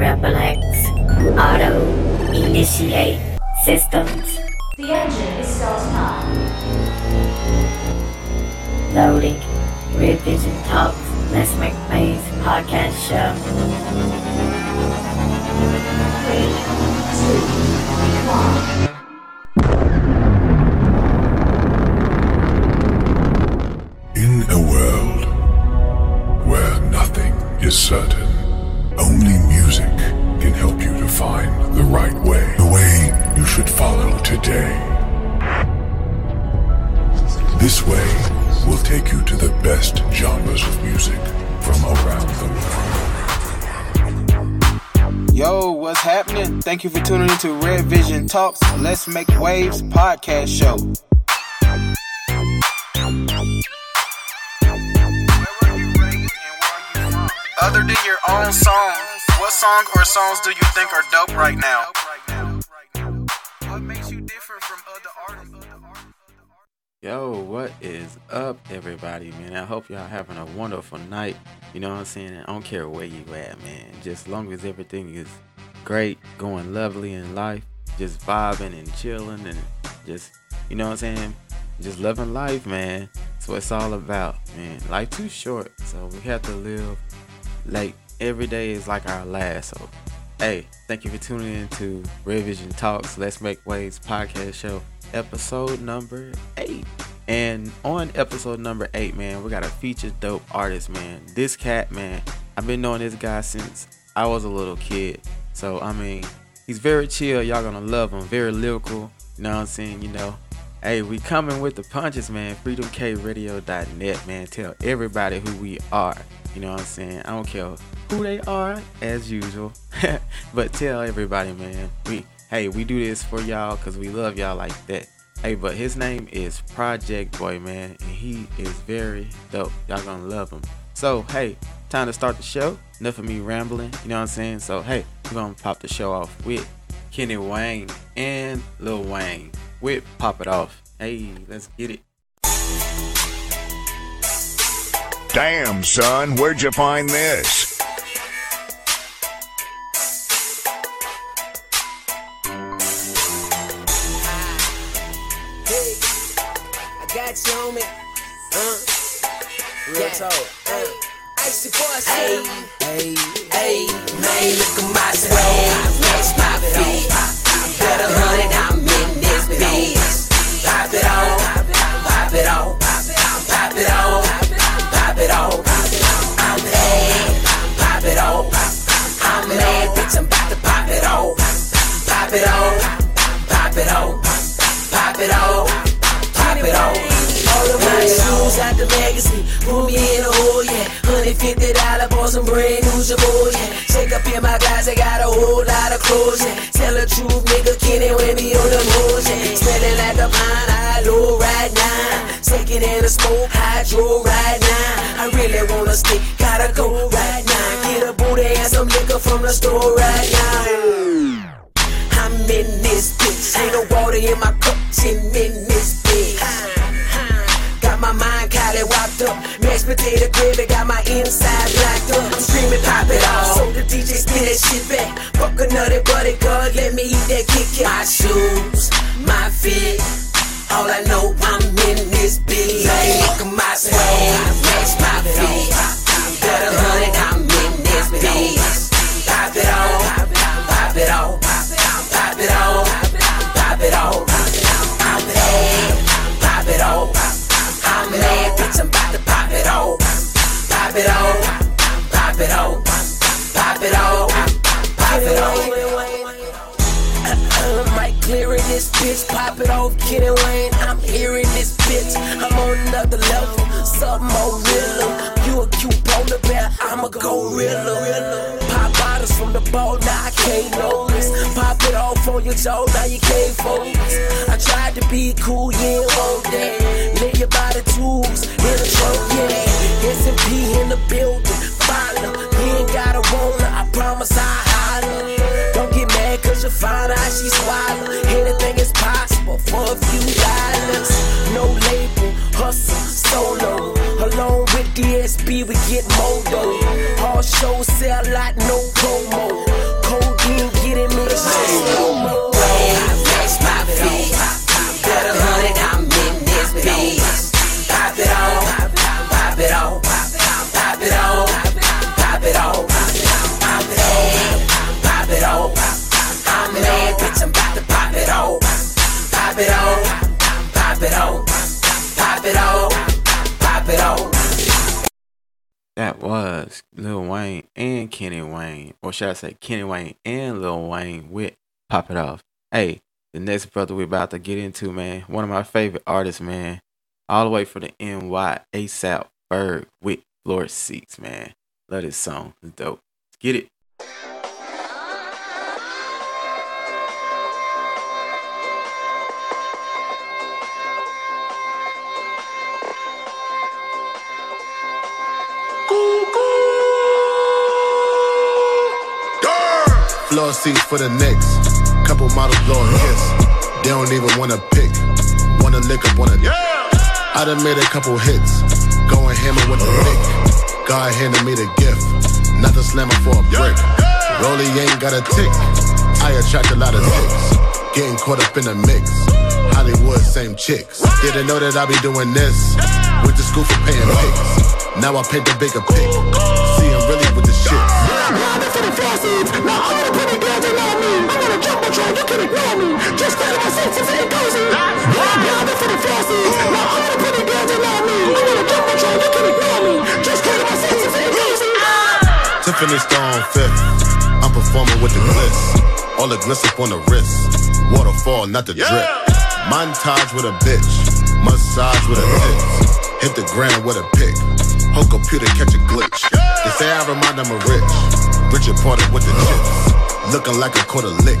Replex. Auto. Initiate. Systems. The engine is starting. Loading. Rear Vision Talks. Let's Make podcast show. Three, two, one. Take you to the best genres of music from around the world. Yo, what's happening? Thank you for tuning into Red Vision Talks Let's Make Waves podcast show. Other than your own song, what song or songs do you think are dope right now? Yo, what is up, everybody, man? I hope y'all having a wonderful night. You know what I'm saying? I don't care where you at, man. Just long as everything is great, going lovely in life, just vibing and chilling and just, you know what I'm saying? Just loving life, man. That's what it's all about, man. Life too short, so we have to live like every day is like our last. So, hey, thank you for tuning in to Revision Talks Let's Make Waves podcast show, episode number eight. And on episode number eight, man, we got a featured dope artist, man. This cat, man, I've been knowing this guy since I was a little kid. So, I mean, he's very chill. Y'all gonna love him. Very lyrical. You know what I'm saying? You know, Hey, we coming with the punches, man. FreedomKRadio.net, man. Tell everybody who we are. You know what I'm saying? I don't care who they are, as usual. but tell everybody, man. We hey, we do this for y'all because we love y'all like that. Hey, but his name is Project Boy, man, and he is very dope. Y'all gonna love him. So, hey, time to start the show. Enough of me rambling, you know what I'm saying? So, hey, we're gonna pop the show off with Kenny Wayne and Lil Wayne with Pop It Off. Hey, let's get it. Damn, son, where'd you find this? Got you on me. Uh, Real yeah. talk. Hey, icy boy, hey, hey, hey, man, look at my swag, match my feet. Better hundred, I'm in this bitch. Pop it on, pop it on, pop it on, pop it on. I'm mad, pop it on. I'm mad, bitch, I'm about to pop it on. Pop it on, pop it on, pop it on, pop it on. The magazine, put me in a hole, yeah. Hundred fifty dollar for some brand new Jabot, yeah. Shake up in my guys, I got a whole lot of clothes, yeah. Tell the truth, nigga, Kenny with me on the nose, yeah. Smelling like a pine, I low right now. Taking in a smoke, hydro right now. I really wanna stick, gotta go right now. Get a booty and some liquor from the store right now. I'm in this bitch. Ain't no water in my cup, gin in this bitch. Cali wrapped up. Mashed potato gravy, got my inside blacked up. I'm screaming, pop it off. So the DJ spin that shit back. Fuck a nutty buddy, God, let me eat that Kit Kat. My shoes, my feet. All I know, should I say Kenny Wayne and Lil Wayne with Pop It Off. Hey, the next brother we're about to get into, man, one of my favorite artists, man, all the way from the NY, ASAP Ferg with Floor Seats, man. Love this song. It's dope. Let's get it. Floor seats for the Knicks. Couple models blow a kiss. They don't even wanna pick. Wanna lick up on a dick. I done made a couple hits. Going hammer with the dick. God handed me the gift. Not the slammer for a brick. Rolly ain't got a tick. I attract a lot of ticks. Getting caught up in the mix. Hollywood, same chicks. Didn't know that I be doing this. Went to school for paying pics. Now I paint the bigger pic. See, I'm really with the shit. Tiffany Stone fifth. I'm performing with the bliss. All the gliss up on the wrist. Waterfall, not the drip. Montage with a bitch. Massage with a tits. Hit the ground with a pick. Whole computer catch a glitch. They say I remind them of Rich. Richard Porter with the chips. Looking like a quarter lick.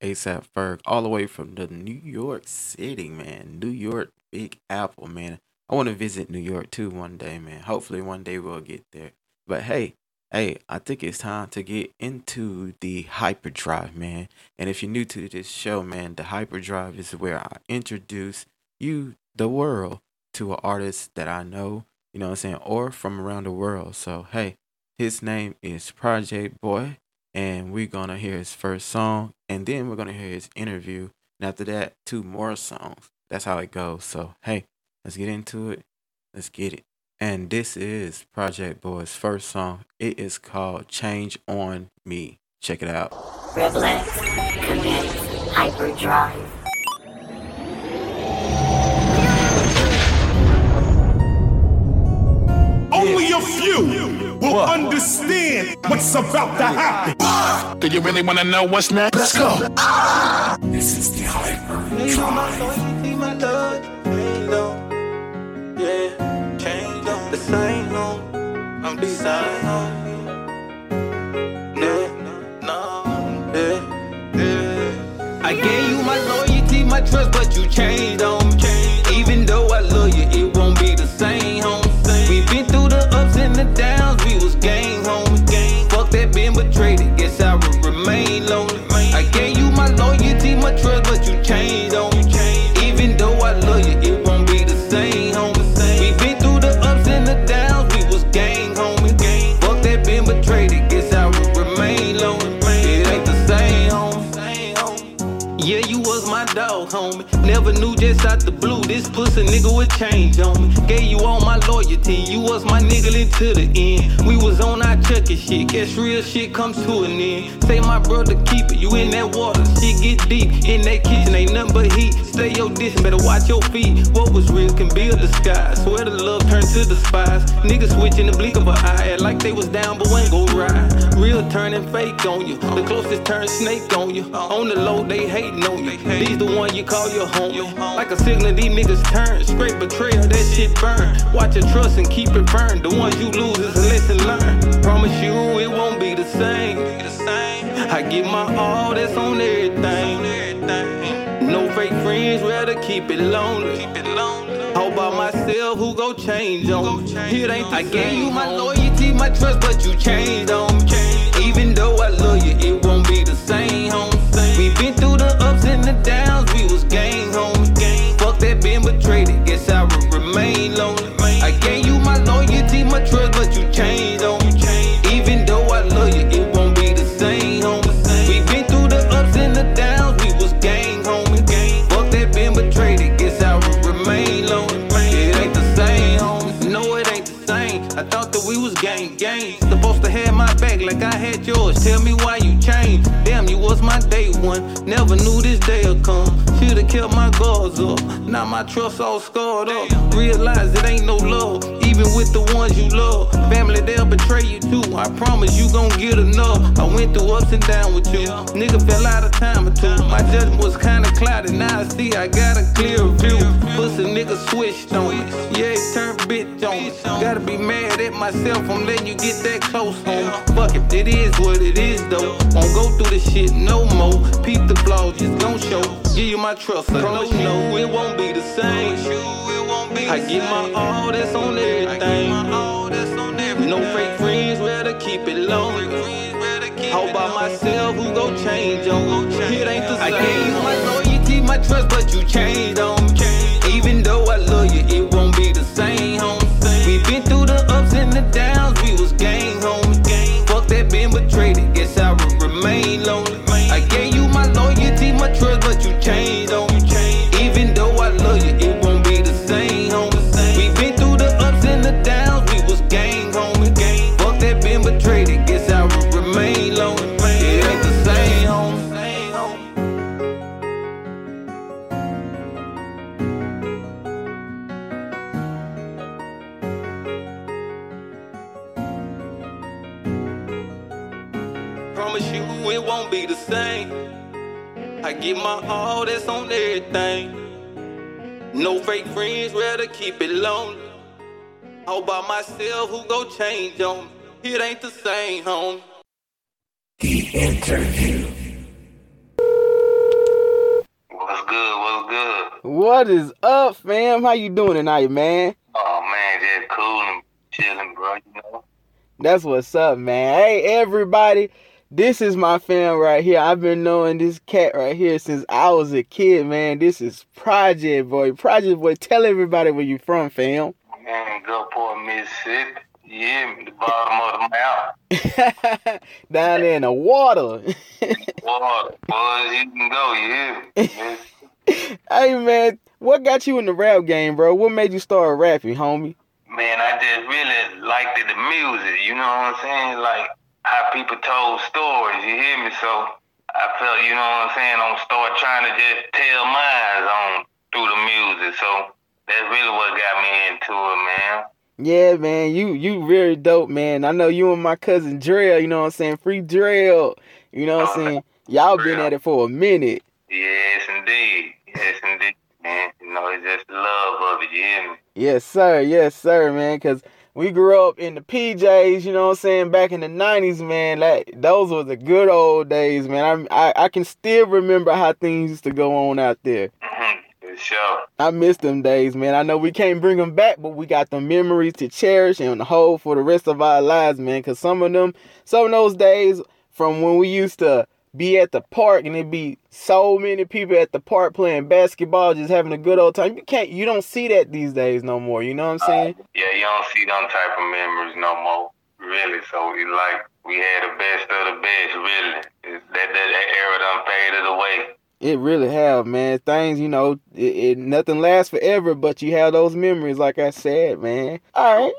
ASAP Ferg, all the way from the New York City, man. New York, Big Apple, man. I want to visit New York too one day, man. Hopefully one day we'll get there. But hey, hey, I think it's time to get into the hyperdrive, man. And if you're new to this show, man, the hyperdrive is where I introduce you, the world, to an artist that I know, you know what I'm saying, or from around the world. So hey, his name is Project Boy, and we're gonna hear his first song, and then we're gonna hear his interview, and after that, two more songs. That's how it goes. So hey, let's get into it. Let's get it. And this is Project Boy's first song. It is called Change on Me. Check it out. Relax, connect, hyperdrive. Only a few will understand what's about to happen. Do you really want to know what's next? Let's go. This is the hyperdrive. I gave you my loyalty, my trust, but you changed on me. Even though I love you, it won't be the same, home. We been through the ups and the downs, betrayed, guess I will remain lonely. I gave you my loyalty, my trust, but you changed Never knew just out the blue, this pussy nigga would change on me. Gave you all my loyalty, you was my nigga into the end. We was on our chucky shit, guess real shit comes to an end. Say my brother keep it, you in that water, shit get deep. In that kitchen ain't nothing but heat. Stay your distance, better watch your feet. What was real can be a disguise. Swear the love turned to despise. Niggas switching the blink of an eye, act like they was down but ain't go ride. Real turning fake on you, the closest turn snake on you. On the low, they hating on you. These the one you call your home. Like a signal, these niggas turn. Straight betrayal, that shit burn. Watch your trust and keep it burned. The ones you lose is a lesson learned. Promise you it won't be the same. I give my all, that's on everything. No fake friends, rather keep it lonely. All by myself, who go change on me? It ain't the I gave you my loyalty, my trust, but you changed on me. Even though I love you, it won't be the same, home. We been through the ups and the downs, we was gang, Should've kept my guards up. Now my trust all scarred up. Realize it ain't no love, even with the ones you love. Family, they'll betray you too. I promise you gon' get enough. I went through ups and downs with you. Nigga fell out of time or two. My judgment was kinda clouded. Now I see I got a clear view. Pussy nigga switched on me. Yeah, he turned bitch on me. Gotta be mad at myself. I'm letting you get that close home. Fuck it, it is what it is though. Won't go through this shit no more. Peep the flaws, just gon' show. Give you my trust, I you no, it won't be the same. I give my all, that's on everything. No fake friends, rather keep it lonely. All by myself, who gon' change on me? It ain't the same. I gave you my loyalty, my trust, but you changed on me. Promise you it won't be the same. I give my all, that's on everything. No fake friends, rather keep it lonely. All by myself, who go change on me? It ain't the same, home. The interview. What's good? What's good? What is up, fam? How you doing tonight, man? Oh man, just cool and chilling, bro. You know. That's what's up, man. Hey, everybody. This is my fam right here. I've been knowing this cat right here since I was a kid, man. This is Project Boy. Project Boy, tell everybody where you from, fam. Man, Gulfport, Mississippi. Yeah, the bottom of the mountain. Down there in the water. Water, boys, you can go. Yeah. hey, man, what got you in the rap game, bro? What made you start rapping, homie? Man, I just really liked the music. You know what I'm saying? Like how people told stories. You hear me? So I felt, you know what I'm saying? I'm start trying to just tell mine on through the music. So that's really what got me into it, man. Yeah, man, you you very dope, man. I know you and my cousin Drell, you know what I'm saying? Free Drell. You know what I'm oh, saying? Y'all been at it for a minute. Yes, indeed. Yes, indeed, man. You know, it's just love of it. You hear me? Yes, sir. Yes, sir, man. Cause we grew up in the PJs, you know what I'm saying, back in the '90s, man. Like those were the good old days, man. I I, I can still remember how things used to go on out there. Sure. I miss them days, man. I know we can't bring them back, but we got the memories to cherish and hold for the rest of our lives, man. Cause some of them, some of those days from when we used to be at the park and it'd be so many people at the park playing basketball, just having a good old time. You can't, you don't see that these days no more. You know what I'm uh, saying? Yeah, you don't see them type of memories no more, really. So it's like we had the best of the best, really. It's that, that that era done faded away. It really have, man. Things, you know, it, it nothing lasts forever, but you have those memories, like I said, man. All right.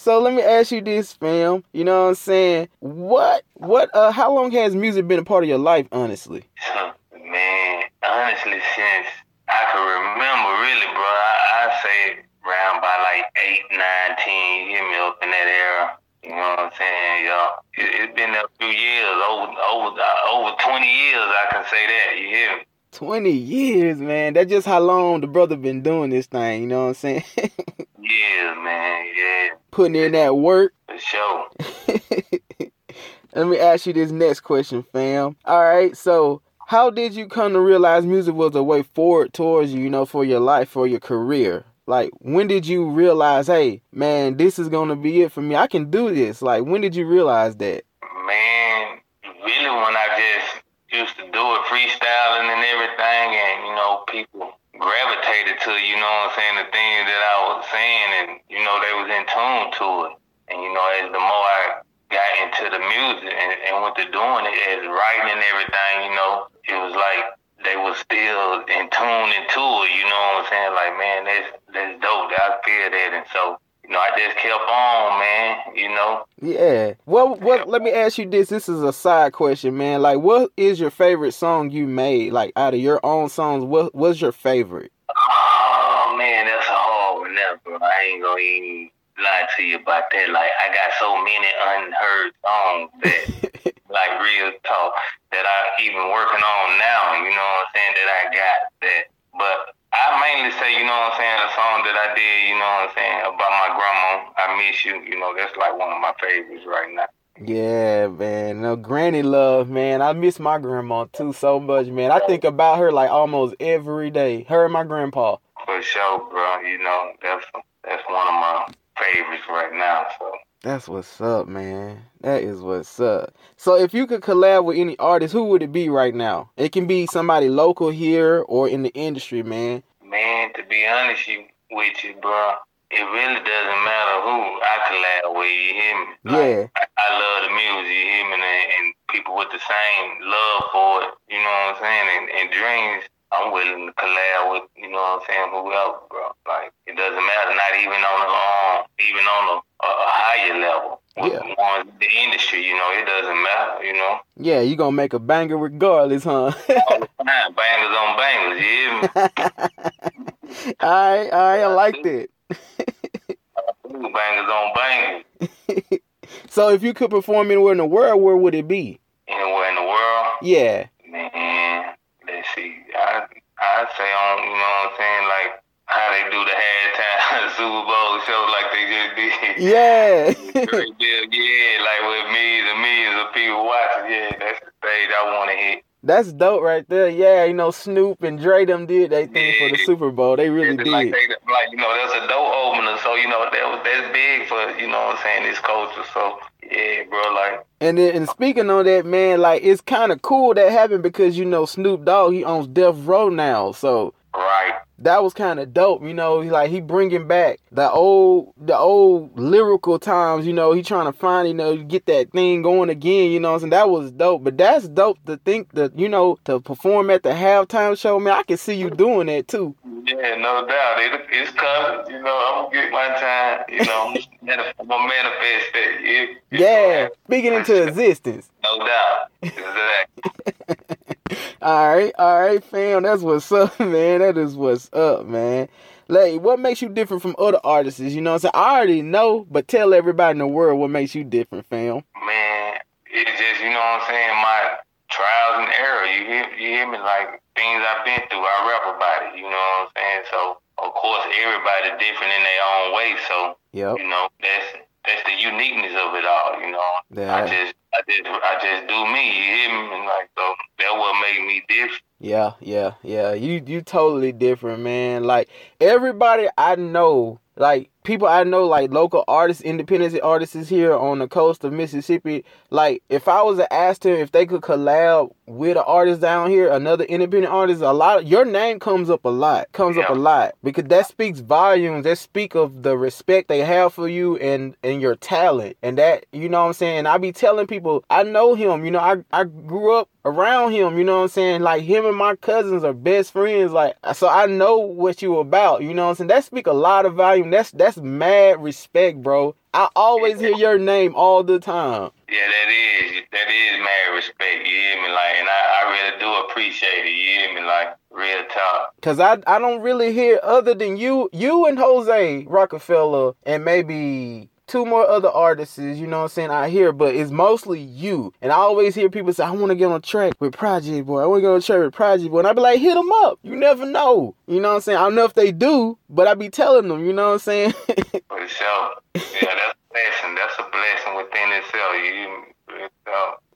So let me ask you this, fam. You know what I'm saying? What, what, uh, how long has music been a part of your life, honestly? Man, honestly, since I can remember, really, bro, I, I say around by like eight, nine, ten. You hear me up in that era? You know what I'm saying, y'all? It, it's been a few years, over, over, uh, over 20 years. I can say that. You hear me? 20 years, man. That's just how long the brother been doing this thing, you know what I'm saying? yeah, man, yeah. Putting in that work. For sure. Let me ask you this next question, fam. All right, so how did you come to realize music was a way forward towards you, you know, for your life, for your career? Like, when did you realize, hey, man, this is gonna be it for me? I can do this. Like, when did you realize that? Man, really, when I just used to do it freestyling and everything, and you know, people gravitated to, you know what I'm saying, the things that I was saying, and you know, they was in tune to it. And you know, as the more I got into the music and, and went to doing it as writing and everything, you know, it was like they was still in tune into it, you know what I'm saying? Like, man, that's that's dope. I feel that and so you know, I just kept on, man, you know. Yeah. Well what let me ask you this. This is a side question, man. Like what is your favorite song you made? Like out of your own songs, what was your favorite? Oh man, that's a hard one bro. I ain't gonna even lie to you about that. Like I got so many unheard songs that like real talk that I even working on now, you know what I'm saying, that I got that but I mainly say, you know what I'm saying, a song that I did, you know what I'm saying, about my grandma. I miss you, you know, that's like one of my favorites right now. Yeah, man. No granny love, man. I miss my grandma too so much, man. I think about her like almost every day. Her and my grandpa. For sure, bro. You know, that's that's one of my favorites right now. So that's what's up, man. That is what's up. So if you could collab with any artist, who would it be right now? It can be somebody local here or in the industry, man. Man, to be honest with you, bro, it really doesn't matter who I collab with. You hear me? Yeah. I, I love the music. You hear me? And, and, people with the same love for it. You know what I'm saying? And, and dreams. I'm willing to collab with, you know what I'm saying, whoever, bro. Like, it doesn't matter, not even on the, um, even on a, a, a higher level. Yeah. one, the industry, you know, it doesn't matter, you know. Yeah, you gonna make a banger regardless, huh? Bangers on bangers, you hear me? alright, alright, I liked it. bangers on bangers. So if you could perform anywhere in the world, where would it be? Anywhere in the world, Yeah. man, let's see. I, I'd say on, you know what I'm saying, like, how they do the halftime Super Bowl show like they just did. Yeah. Yeah, like with millions and millions of people watching. Yeah, that's the stage I want to hit. That's dope right there. Yeah, you know, Snoop and Dre them did they thing for the Super Bowl. They really It's did. like they, like you know, that's a door opener. So you know, that was that's big for you know what I'm saying this culture. So yeah, bro, like And then, and speaking on that, man, like it's kind of cool that happened because you know Snoop Dogg he owns Death Row now, so right. That was kind of dope. You know, he like he bringing back the old the old lyrical times. You know, he trying to find you know get that thing going again. You know, saying that was dope. But that's dope to think that you know to perform at the halftime show, man. I can see you doing that too. Yeah, no doubt. It, it's coming. You know, I'm gonna get my time. You know, I'm gonna manifest it. Yeah, Yeah, speaking into existence. no doubt. Exactly. All right, all right, fam. That's what's up, man. That is what's up, man. Like, what makes you different from other artists? You know what I'm saying? I already know, but tell everybody in the world what makes you different, fam. Man, it's just you know what I'm saying. My trials and errors. You hear, you hear me? Like things I've been through. I rap about it. You know what I'm saying? So of course everybody different in their own way. So Yep. you know that's that's the uniqueness of it all. You know, Yeah. I just I just I just do me. You hear me? And like so that what made me different. Yeah, yeah, yeah. You you totally different, man. Like everybody I know, like people I know, like local artists, independent artists here on the coast of Mississippi. Like if I was to ask them if they could collab with an artist down here, another independent artist, a lot of your name comes up a lot, comes up a lot because that speaks volumes. That speak of the respect they have for you and and your talent, and that you know what I'm saying. I be telling people I know him. You know, I I grew up around him, you know what I'm saying? Like him and my cousins are best friends. Like so I know what you about, you know what I'm saying? That speak a lot of volume. That's that's mad respect, bro. I always hear your name all the time. Yeah, that is that is mad respect. You hear me? Like, and I, I really do appreciate it. You hear me? Like, real talk. Cause I I don't really hear other than you you and Jose Rockefeller and maybe two more other artists, you know what I'm saying, I hear, but it's mostly you. And I always hear people say, I want to get on a track with Project Boy. I want to get on a track with Project Boy. And I be like, hit them up. You never know. You know what I'm saying? I don't know if they do, but I be telling them, you know what I'm saying? For sure. Yeah, that's a blessing. That's a blessing within itself. You.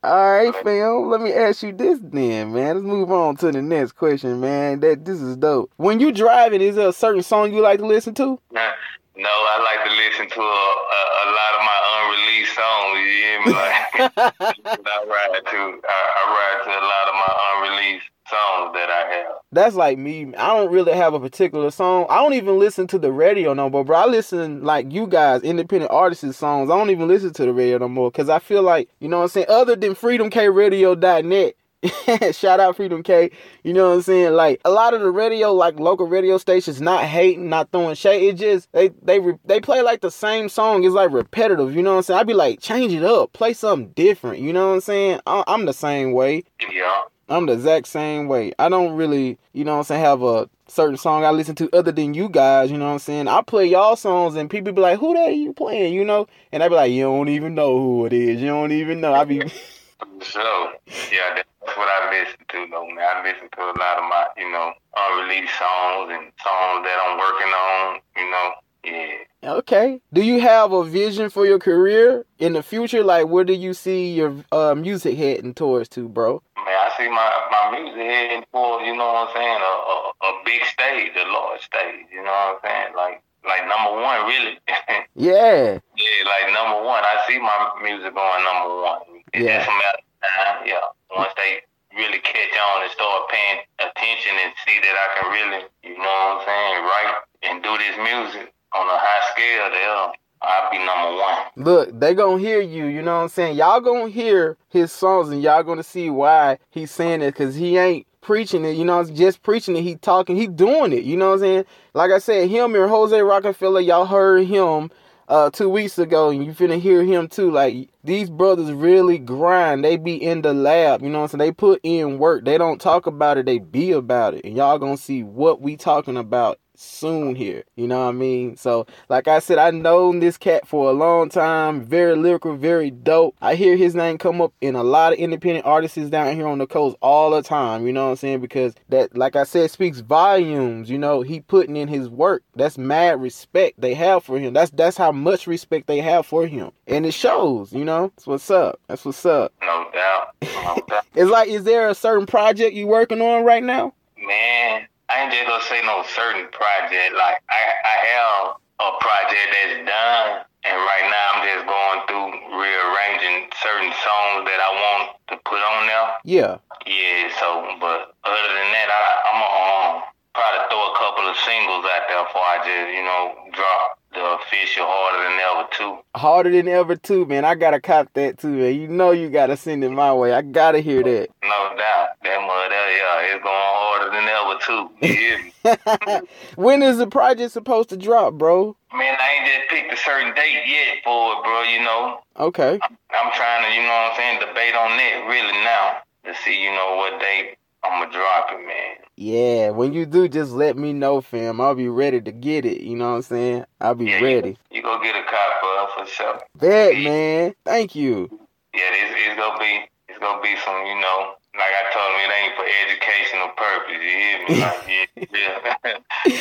All right, fam. Let me ask you this then, man. Let's move on to the next question, man. That this is dope. When you driving, is there a certain song you like to listen to? Nah. No, I like to listen to a, a, a lot of my unreleased songs. You hear me? Like I ride to, I, I ride to a lot of my unreleased songs that I have. That's like me. I don't really have a particular song. I don't even listen to the radio no more, bro. I listen like you guys, independent artists' songs. I don't even listen to the radio no more because I feel like you know what I'm saying. Other than FreedomKRadio.net. Shout out Freedom K. You know what I'm saying? Like a lot of the radio, like local radio stations, not hating, not throwing shade. It just they they they play like the same song. It's like repetitive. You know what I'm saying? I'd be like, change it up, play something different. You know what I'm saying? I, I'm the same way. Yeah. I'm the exact same way. I don't really, you know what I'm saying, have a certain song I listen to other than you guys, you know what I'm saying? I play y'all songs and people be like, who that you playing, you know? And I be like, you don't even know who it is. You don't even know. I be So yeah, that's what I listen to though, man. I listen to a lot of my, you know, unreleased songs and songs that I'm working on, you know. Yeah. Okay. Do you have a vision for your career in the future? Like, where do you see your uh, music heading towards to, bro? Man, I see my, my music heading towards, you know what I'm saying, a, a, a big stage, a large stage, you know what I'm saying? Like, like number one, really. yeah. Yeah, like number one. I see my music going number one. Yeah. matter time, yeah. Once they really catch on and start paying attention and see that I can really, you know what I'm saying, write and do this music on a high scale, they'll uh, I'll be number one. Look, they gonna hear you, you know what I'm saying? Y'all gonna hear his songs and y'all gonna see why he's saying it, cause he ain't preaching it, you know, it's just preaching it, he talking, he doing it, you know what I'm saying? Like I said, him and Jose Rockefeller, y'all heard him uh two weeks ago and you finna hear him too. Like these brothers really grind. They be in the lab, you know what I'm saying? They put in work. They don't talk about it, they be about it. And y'all gonna see what we talking about soon here. You know what I mean? So, like I said, I known this cat for a long time. Very lyrical, very dope. I hear his name come up in a lot of independent artists down here on the coast all the time. You know what I'm saying? Because that, like I said, speaks volumes. You know, he putting in his work. That's mad respect they have for him. That's that's how much respect they have for him, and it shows. You know, that's what's up. That's what's up. No doubt. No doubt. It's like, is there a certain project you working on right now? Man, I ain't just gonna say no certain project. Like I, I have a project that's done, and right now I'm just going through rearranging certain songs that I want to put on there. Yeah. Yeah. So, but other than that, I, I'm gonna um, probably throw a couple of singles out there before I just, you know, drop the official harder than ever too. Harder than ever too, man. I gotta cop that too, man. You know you gotta send it my way. I gotta hear that. No doubt. That mother, yeah, it's going harder than ever too. Me? when is the project supposed to drop, bro? Man, I ain't just picked a certain date yet for it, bro. You know, Okay. I'm trying to, you know what I'm saying, debate on that really now to see, you know, what date I'm gonna drop it, man. Yeah, when you do, just let me know, fam. I'll be ready to get it. You know what I'm saying? I'll be Yeah, ready. You go get a cop uh, for sure. Bet, man. Thank you. Yeah, it's, it's gonna be, it's gonna be some, you know, like I told him, it ain't for educational purpose. You hear me? Like, yeah,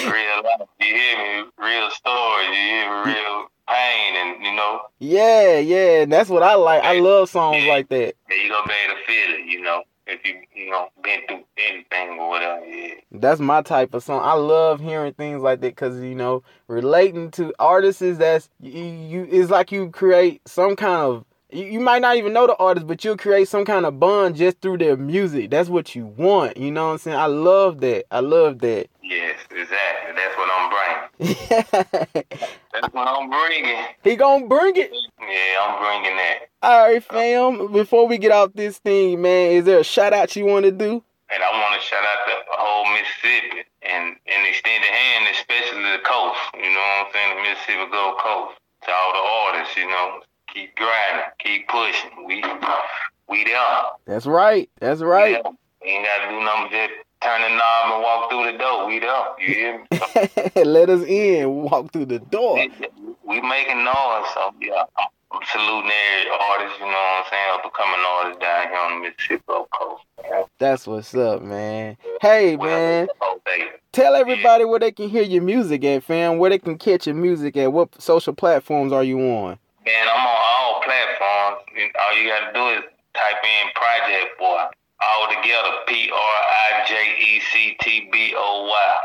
real, real life. You hear me? Real stories. You hear me? Real pain, and you know, Yeah, yeah. That's what I like. I love songs like that. yeah, you gonna be able to feel it. You know, if you, you know, been through anything or whatever. Yeah. That's my type of song. I love hearing things like that because you know, relating to artists is that's you, you. It's like you create some kind of you, you might not even know the artist, but you'll create some kind of bond just through their music. That's what you want. You know what I'm saying? I love that. I love that. Yes, exactly. That's what I'm bringing. That's what I'm bringing. He gonna bring it. Yeah, I'm bringing that. All right, fam. Before we get off this thing, man, is there a shout out you want to do? And I want to shout out the whole Mississippi and and extend a hand, especially the coast. You know what I'm saying? The Mississippi Gulf Coast. To all the artists, you know, keep grinding, keep pushing. We we there. That's right. That's right. We ain't gotta do nothing just turn the knob and walk through the door. We there. You hear me? Let us in. Walk through the door. we, making noise, so yeah. I'm, I'm saluting every artist, you know what I'm saying, up and coming artists down here on the Mississippi Coast. man. That's what's up, man. Hey, Well, man. Tell everybody where they can hear your music at, fam. Where they can catch your music at. What social platforms are you on? Man, I'm on all platforms. All you gotta do is type in Project Boy. All together. P R I J E C T B O Y.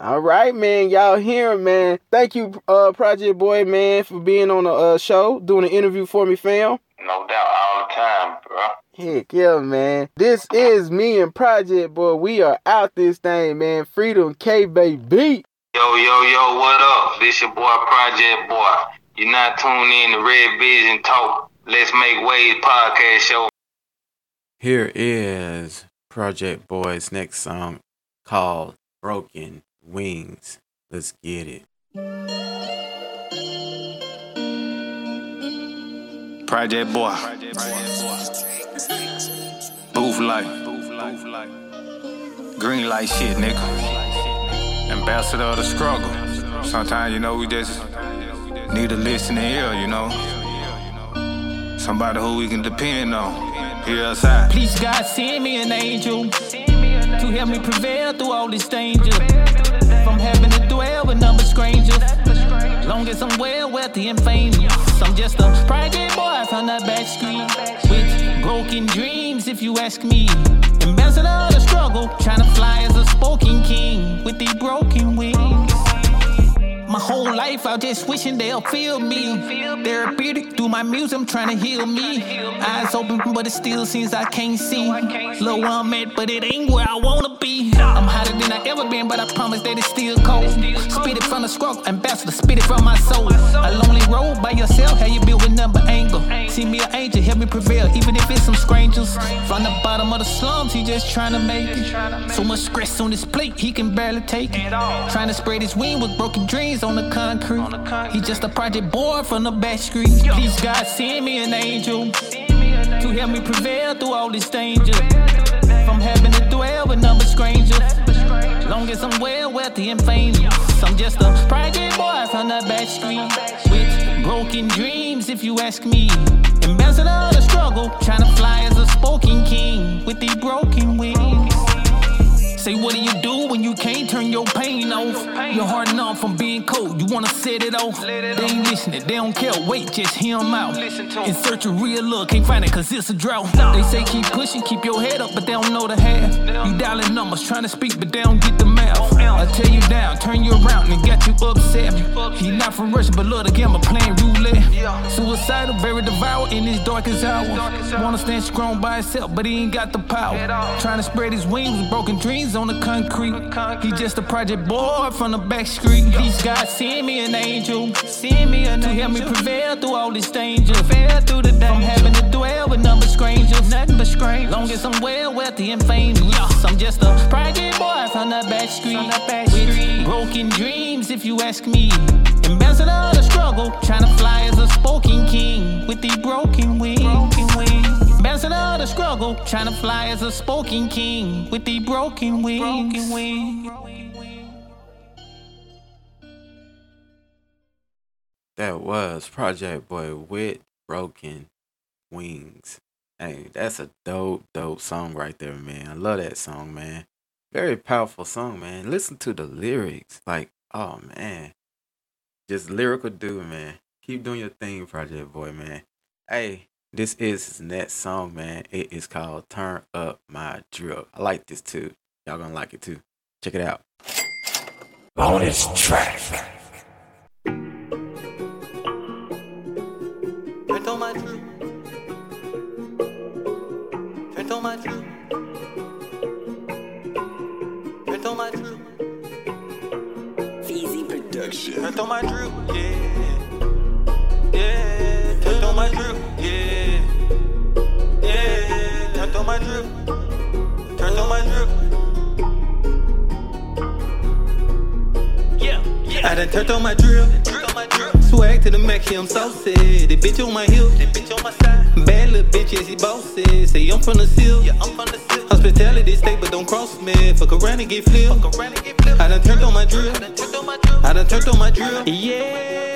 All right, man. Y'all hear him, man. Thank you, uh, Project Boy, man, for being on the uh, show, doing an interview for me, fam. No doubt, all the time, bro. Heck yeah, man. This is me and Project Boy. We are out this thing, man. Freedom K baby. Yo, yo, yo, what up? This your boy Project Boy. You're not tuned in to Red Vision Talk. Let's Make Waves podcast show. Here is Project Boy's next song called Broken Wings. Let's get it. Project Boy. Booth life. Green light shit, nigga. Ambassador of the struggle. Sometimes, you know, we just need a listening ear, you know. Somebody who we can depend on. Here outside. Please, God, send me an angel to help me prevail through all this danger. From having to dwell with number strangers. Long as I'm well, wealthy, and famous. I'm just a project boy from the back street. With broken dreams, if you ask me. Ambassador of the struggle, trying to fly as a spoken king with the broken wings. My whole life out just wishing they'll feel me. Therapeutic through my music, I'm trying to heal me. Eyes open, but it still seems I can't see. Look where I'm at, but it ain't where I wanna be. I'm hotter than I ever been, but I promise that it's still cold. Spit it from the struggle, ambassador, spit it from my soul. A lonely road by yourself, how you build with number angle. See me an angel, help me prevail, even if it's some strangers. From the bottom of the slums, he just trying to make it. So much stress on his plate, he can barely take it. Trying to spread his wing with broken dreams on the concrete. He just a project boy from the back street. Please, God, send me an angel to help me prevail through all this danger. From having to dwell with number strangers. Long as I'm well, wealthy, and famous. I'm just a project boy from the back street. With broken dreams, if you ask me. Ambassador of the struggle, trying to fly as a spoken king with the broken wings. Say, what do you do when you can't turn your pain off? Your heart numb from being cold, you wanna set it off. They ain't listening, they don't care, wait, just hear 'em out. In search of real love, can't find it cause it's a drought. They say keep pushing, keep your head up, but they don't know the half. You dialing numbers, trying to speak, but they don't get the math. I tear you down, turn you around, and got you upset. He not from Russia, but love the game of playing roulette. Suicidal, very devout in his darkest hour. Wanna stand strong by himself, but he ain't got the power. Trying to spread his wings with broken dreams on the concrete. He just a project boy from the back street. Please God send me an angel, send me an to help me prevail through all this danger. Prevail through the danger. From having to dwell with number strangers, nothing but strangers. Long as I'm well, wealthy, and famous. I'm just a project boy from the back street. With broken dreams, if you ask me. Ambassador of the struggle, trying to fly as a spoken king with the broken wings. Ambassador of the struggle, trying to fly as a spoken king with the broken wings. That was Project Boy with Broken Wings. Hey, that's a dope, dope song right there, man. I love that song, man. Very powerful song, man. Listen to the lyrics. Like, oh man. Just lyrical dude, man. Keep doing your thing, Project Boy, man. Hey, this is his next song, man. It is called Turn Up My Drill." I like this too. Y'all gonna like it too. Check it out. Bonus track. Turn on my. Turn on my. Turned on my drip, yeah. Yeah, turned on my drip, yeah. Yeah, turned on my drip. Turned on my drip. Yeah, yeah. I done turned on my drip. Swag to the max, yeah, I'm so sad. The bitch on my hip, the bitch on my side. Bad little bitch, yeah, she bossy. Say I'm from the seal, yeah, I'm from the seal. Hospitality state, but don't cross me. Fuck around and get flipped. Fuck around and get flipped. I done turned on my drip. I done turned on my drip. Yeah,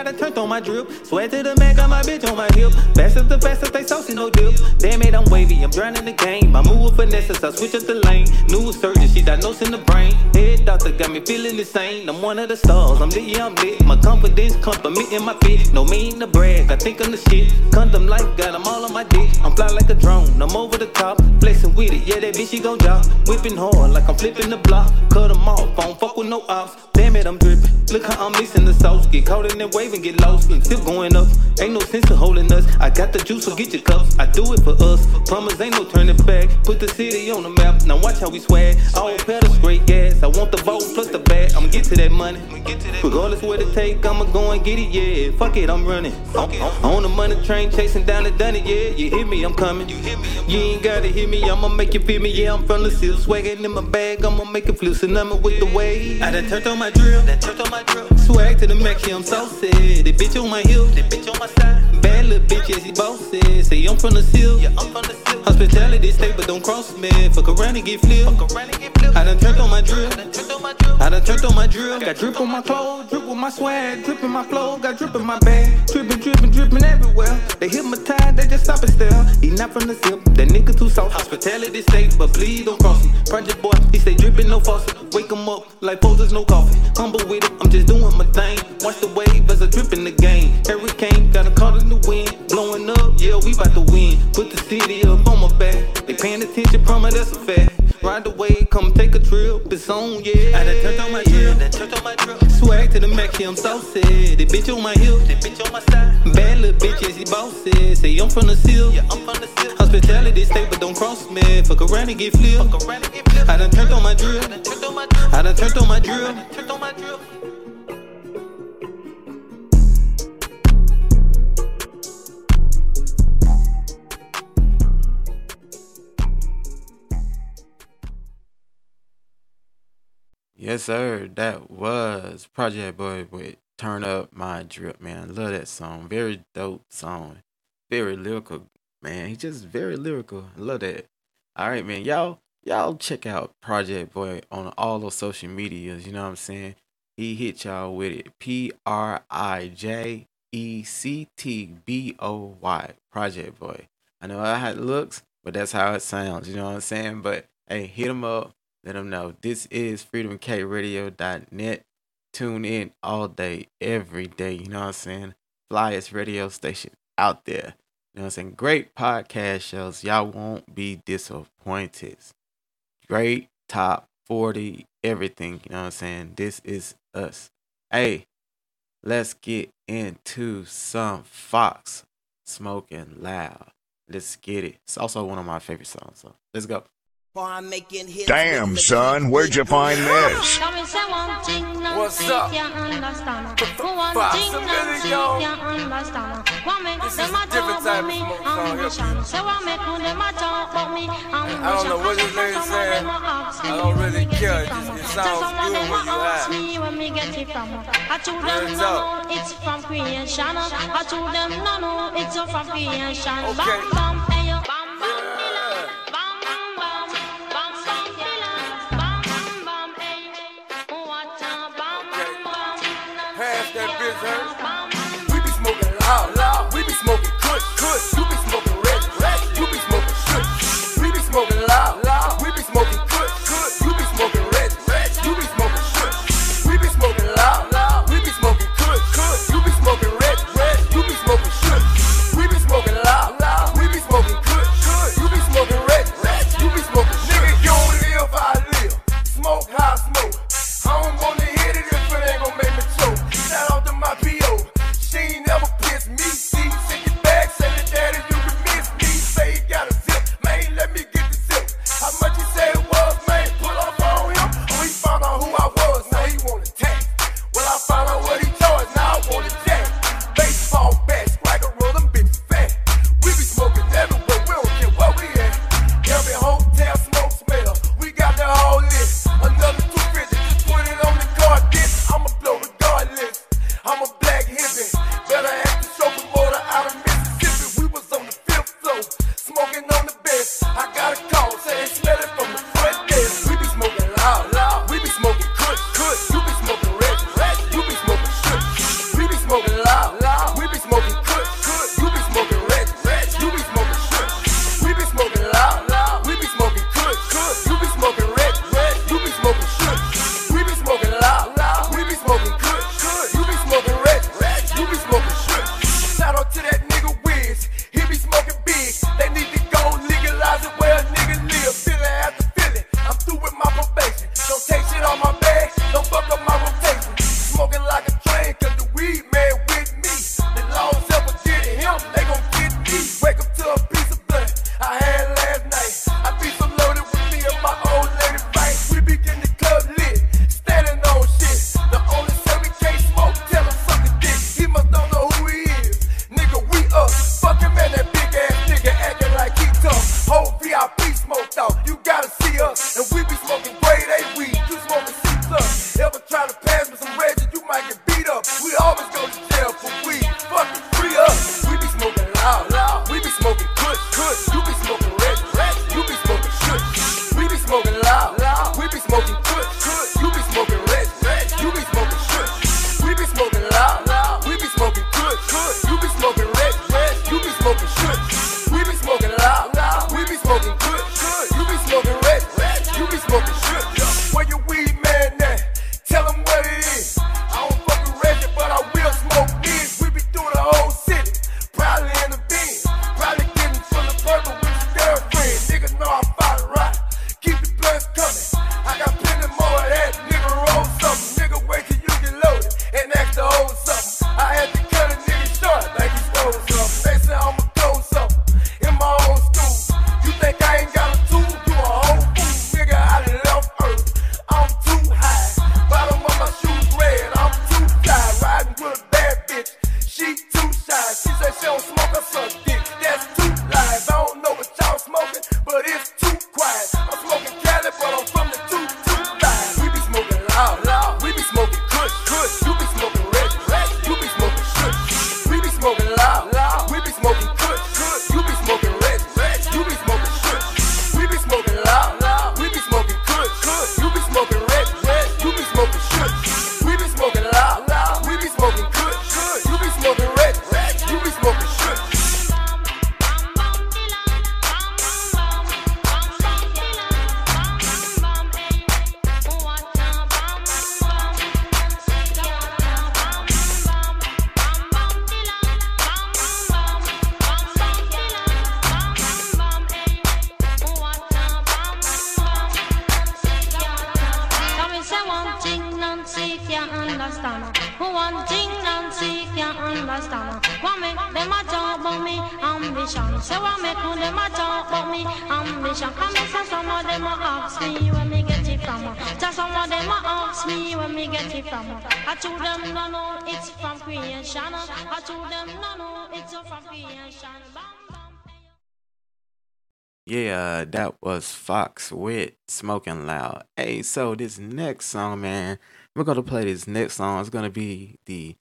I done turned on my drip. Swag to the max, got my bitch on my hip. Fastest the fastest, they saucy, no dip. Damn it, I'm wavy, I'm drowning the game. I move with finesse, I switch up the lane. New surgeon, she diagnosed in the brain. Head doctor got me feeling insane. I'm one of the stars, I'm lit, yeah, I'm lit. My confidence complimenting my fit. No mean to brag, I think I'm the shit. Condom life, got them all on my dick. I'm fly like a drone, I'm over the top. Flexing with it, yeah, that bitch, she gon' drop. Whipping hard like I'm flipping the block. Cut them off, I don't fuck with no ops. Damn it, I'm dripping. Look how I'm mixing the sauce. Get caught in that wave and get lost. And still going up. Ain't no sense in holding us. I got the juice, so get your cups. I do it for us. Plumbers ain't no turning back. Put the city on the map. Now watch how we swag. All pedals, straight gas. I want the vote plus the bag. I'ma get to that money. Regardless where to take, I'ma go and get it, yeah. Fuck it, I'm running. On, on the money train, chasing down the dunny, yeah. You hear me, I'm coming. You ain't gotta hear me, I'ma make you feel me, yeah. I'm from the seal, swagging in my bag, I'ma make it flip, tsunami with the way. I done turned on my drill. Swag to the max, yeah, I'm so sad. The bitch on my heel, the bitch on my side. Bad little bitch, yeah, she bossy. Say I'm from the seal, yeah, I'm from the seal. Hospitality state, but don't cross me. Fuck around and get flipped. Fuck around and get flipped. I done turned on my drill. I done turned on my drill. Got drip on my clothes, drip with my swag, drip in my flow, got drip in my bag. Dripping, dripping, dripping everywhere. They hit my tide, they just stop and stare. He not from the zip, that nigga too soft. Hospitality state, but please don't cross me. Project boy, he stay dripping, no faucet. Wake him up like poses, no coffee. Humble with it, I'm just doing my thing. Watch the wave as I drip in the game. Hurricane, got a caught in the wind. Blowing up, yeah, we bout to win. Put the city up on my back. They paying attention, promise that's a fact. Ride the wave, come take a trip. It's on, yeah. I done turned on my drill, done turned on my drill. Swag to the max, yeah, I'm so sad. The bitch on my hip, the bitch on my side. Bad little bitch, yeah, she bossy. Say I'm from the seal, yeah, I'm from the seal. Hospitality state, but don't cross me. Fuck around and get flipped. Fuck around and get flipped. I done turned on my drill, done turned on my drill. I done turned on my drill, Yes, sir. That was Project Boy with Turn Up My Drip, man. Love that song. Very dope song. Very lyrical, man. He just very lyrical. Love that. All right, man. Y'all, y'all check out Project Boy on all those social medias. You know what I'm saying? He hit y'all with it. P R I J E C T B O Y. Project Boy. I know how it looks, but that's how it sounds. You know what I'm saying? But hey, hit him up. Let them know this is freedomkradio.net. Tune in all day, every day. You know what I'm saying? Flyest radio station out there. You know what I'm saying? Great podcast shows. Y'all won't be disappointed. Great top 40, everything. You know what I'm saying? This is us. Hey, let's get into some Fox smoking loud. Let's get it. It's also one of my favorite songs. So let's go. Damn, son, where'd you find this? What's up? Fox, so there you go. This is a different type of song. I don't know what this lady said. I don't really care. It, just, it sounds good when you ask. Hands up. It's from creation. I told them no, no, it's from creation. Okay. Bam, bam, We be smoking loud, loud. We be smoking kush, kush. So this next song, man, we're gonna play this next song. It's gonna be the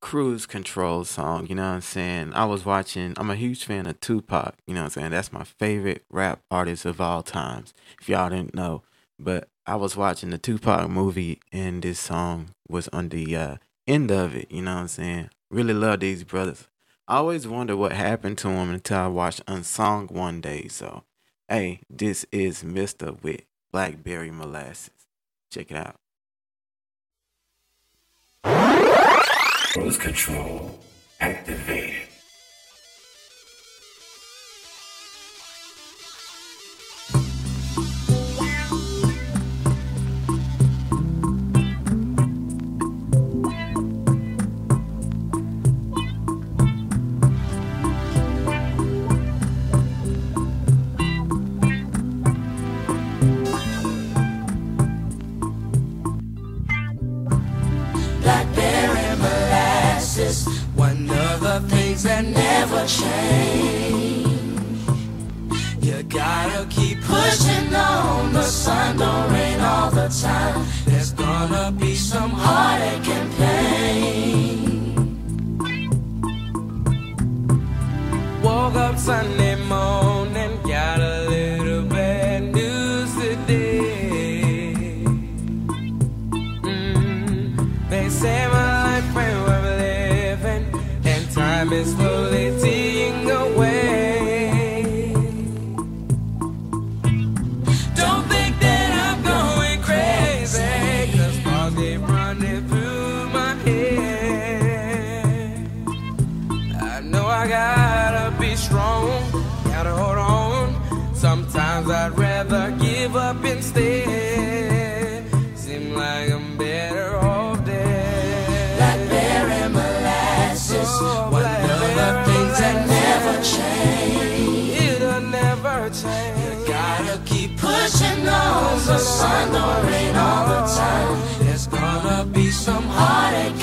cruise control song, you know what I'm saying? I was watching I'm a huge fan of Tupac, you know what I'm saying? That's my favorite rap artist of all times. If y'all didn't know. But I was watching the Tupac movie and this song was on the uh, end of it, you know what I'm saying? Really love these brothers. I always wonder what happened to them until I watched Unsung one day. So, hey, this is Mista with Blackberry Molasses. Check it out. Cruise control activated. Change. You gotta keep pushing on. The sun don't rain all the time. There's gonna be some heartache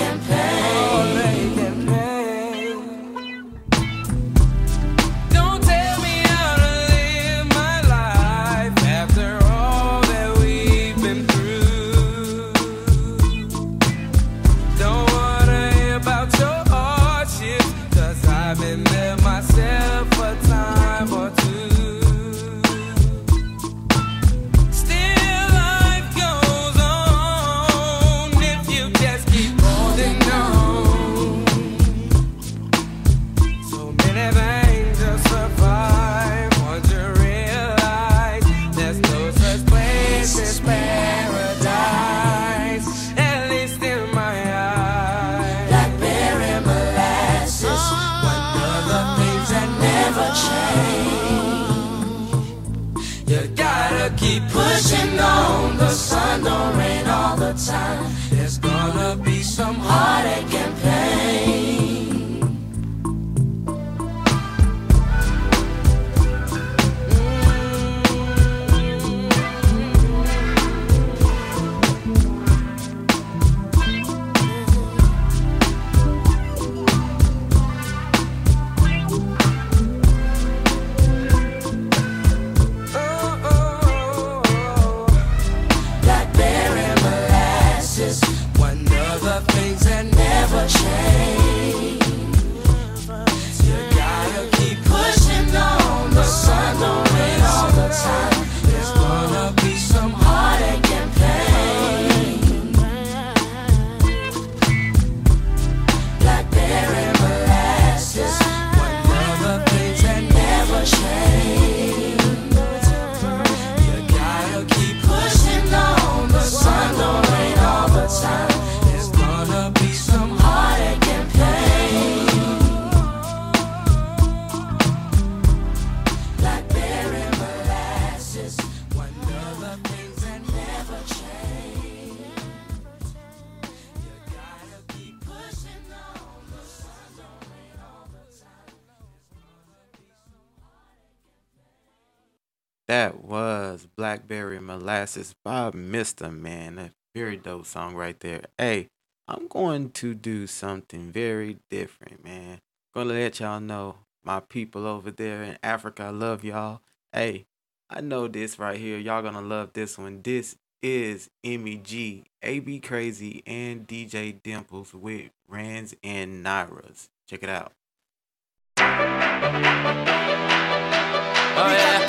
Molasses Bob Mr. Man. A very dope song right there. Hey, I'm going to do something very different, man. Gonna let y'all know my people over there in Africa, I love y'all. Hey, I know this right here. Y'all gonna love this one. This is MEG, AB Crazy, and DJ Dimplez with Rands and Nairas. Check it out. Oh, yeah.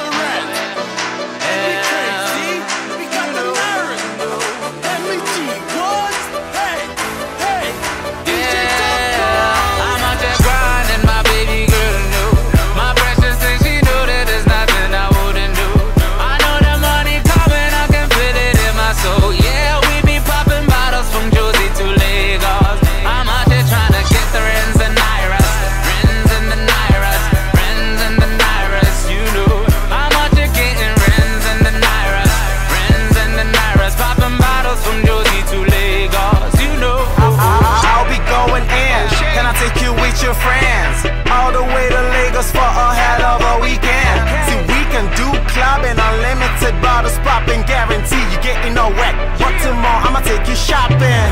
shopping.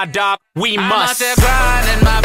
my dog, we must. I'm out there grinding my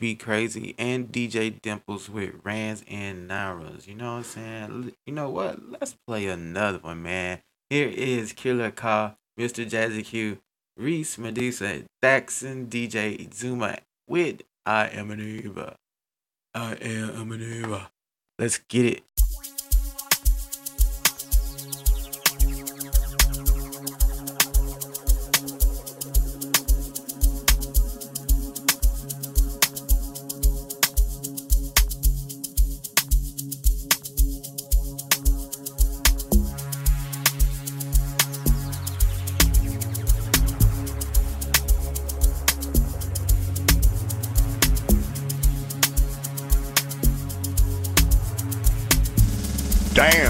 be crazy and DJ Dimplez with Rans and Nairas. You know what I'm saying? You know what? Let's play another one, man. Here is Killer Kau, Mr. JazziQ, Reese Medusa, Daxon, DJ Zuma with I Am an Uber. I Am a Uber. Let's get it.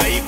Aí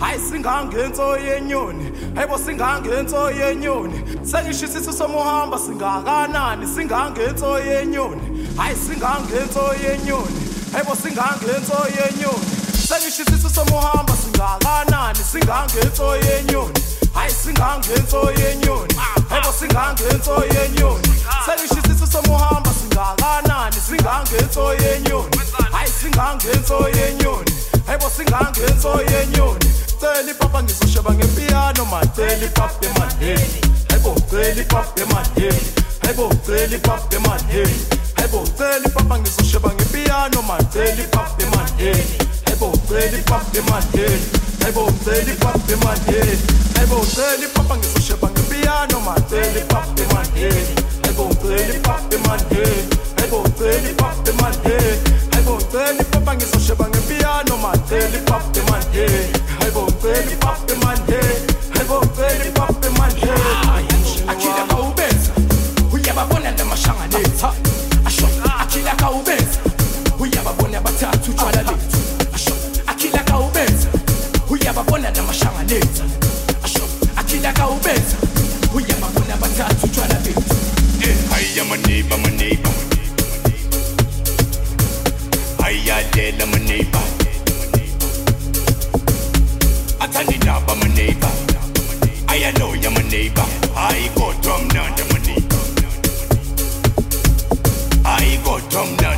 hayi singangenso yenyoni. Hayibo singangenso yenyoni. Sengishisiso somuhamba singakanani? Singangenso yenyoni. Hayi singangenso yenyoni. Hayibo singangenso yenyoni. Sengishisiso somuhamba singakanani? Singangenso yenyoni. Hayi singangenso yenyoni. Hayibo singangenso yenyoni. Sengishisiso somuhamba singakanani? Singangenso yenyoni. Hayi singangenso yenyoni. Hayibo singangenso yenyoni celi papa ngizosheba ngempiyano man celi papa emanheni hayibo celi papa emanheni hayibo celi papa emanheni hayibo celi papa ngizosheba ngempiyano man celi papa emanheni hayibo celi papa emanheni hayibo celi papa emanheni hayibo celi papa ngizosheba ngempiyano man celi papa emanheni hayibo celi papa emanheni hayibo celi papa emanheni hayibo celi papa ngizosheba ngempiyano man. Celi papa emanheni hayibo celi papa emanheni hayibo celi papa emanheni akila kawubenza uyababona namashanganetha asho akila kawubenza uyababona bathathu utshwala lethu asho akila kawubenza uyababona namashanganetha asho akila kawubenza uyababona bathathu utshwala lethu Hiya maniba maniba Hiya lela maniba Atani daba maniba Aya loya maniba I go drum nanda maniba I go drum maniba I'm nanda maniba Engiti hiya maniba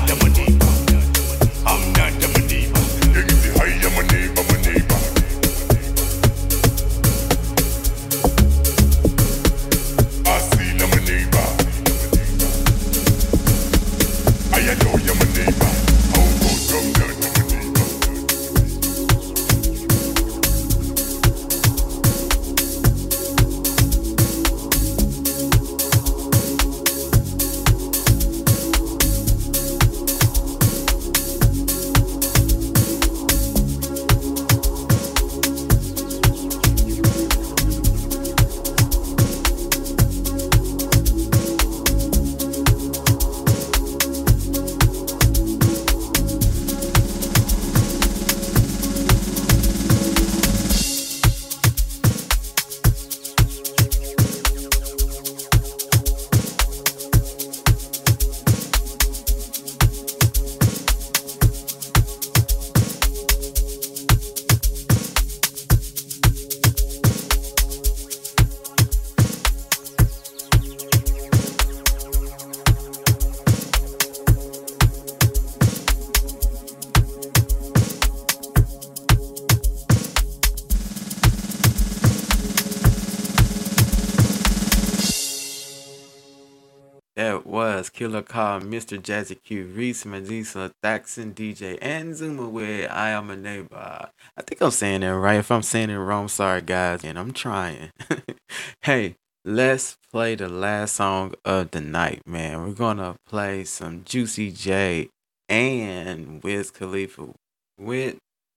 Killer Kau, Mr. JazziQ, Reese, Medisa, Thaxon, DJ, and Zuma with I Am a Neighbor. I think I'm saying that right. If I'm saying it wrong, sorry guys, and I'm trying. hey, let's play the last song of the night, man. We're gonna play some Juicy J and Wiz Khalifa with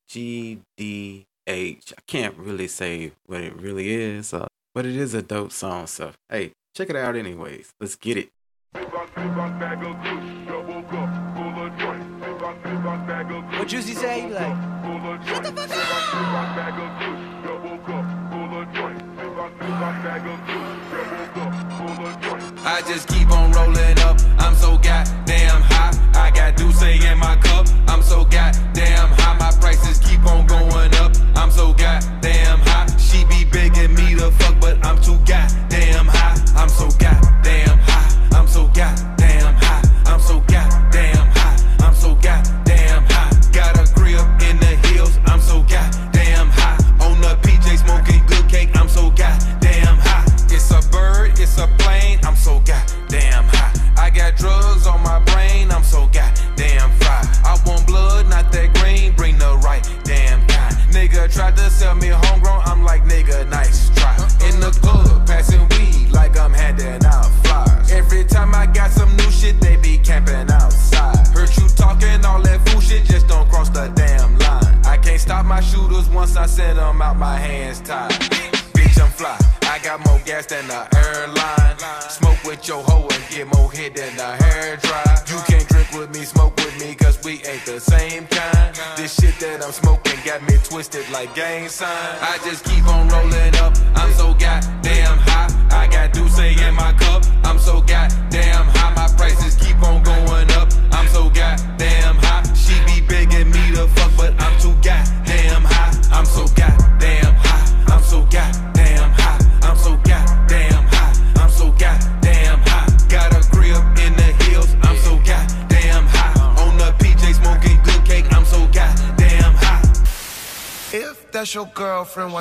GDH. I can't really say what it really is, uh, but it is a dope song. So, hey, check it out, anyways. Let's get it. What Juicy say? Like, shut the fuck I just keep on rolling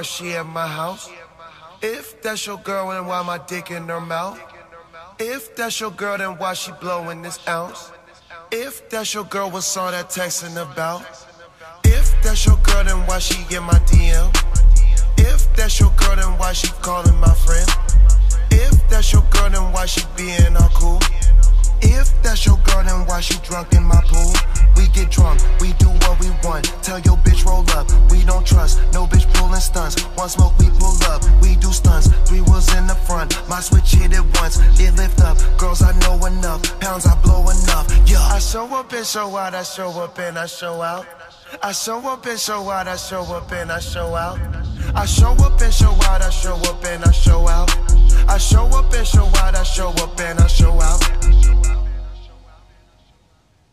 why she at my house? If that's your girl, then why my dick in her mouth? If that's your girl, then why she blowing this ounce? If that's your girl, what's all that texting about? If that's your girl, then why she in my DM? If that's your girl, then why she calling my friend? If that's your girl, then why she being all cool? If that's your girl, then why she drunk in my pool? We get drunk, we do what we want. Tell your bitch roll up, we don't trust. No bitch pulling stunts. One smoke, we pull up, we do stunts. Three wheels in the front, my switch hit it once. It lift up, girls I know enough, pounds I blow enough. Yeah, I show up and show out, I show up and I show out. I show up and show out, I show up and I show out. I show up and show out, I show up and I show out. I show up and show out, I show up and I show out.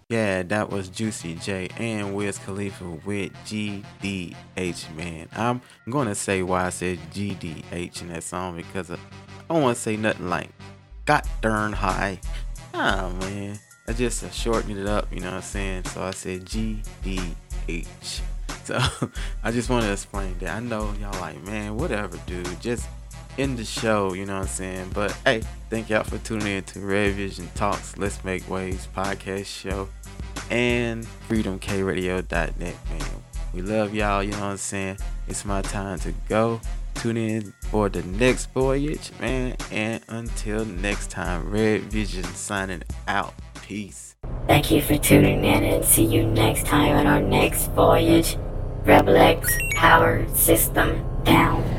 Yeah, that was Juicy J and Wiz Khalifa with GDH, man. I'm going to say why I said GDH in that song because I don't want to say nothing like got darn high. Ah, man. I just uh, shortened it up, you know what I'm saying? So I said GDH. So I just want to explain that. I know y'all like, man, whatever, dude. Just end the show, you know what I'm saying? But hey, thank y'all for tuning in to Red Vision Talks Let's Make Waves podcast show and freedomkradio.net, man. We love y'all, you know what I'm saying? It's my time to go. Tune in for the next voyage, man. And until next time, Red Vision signing out. Peace. Thank you for tuning in and see you next time on our next voyage. Rebel X Power System down.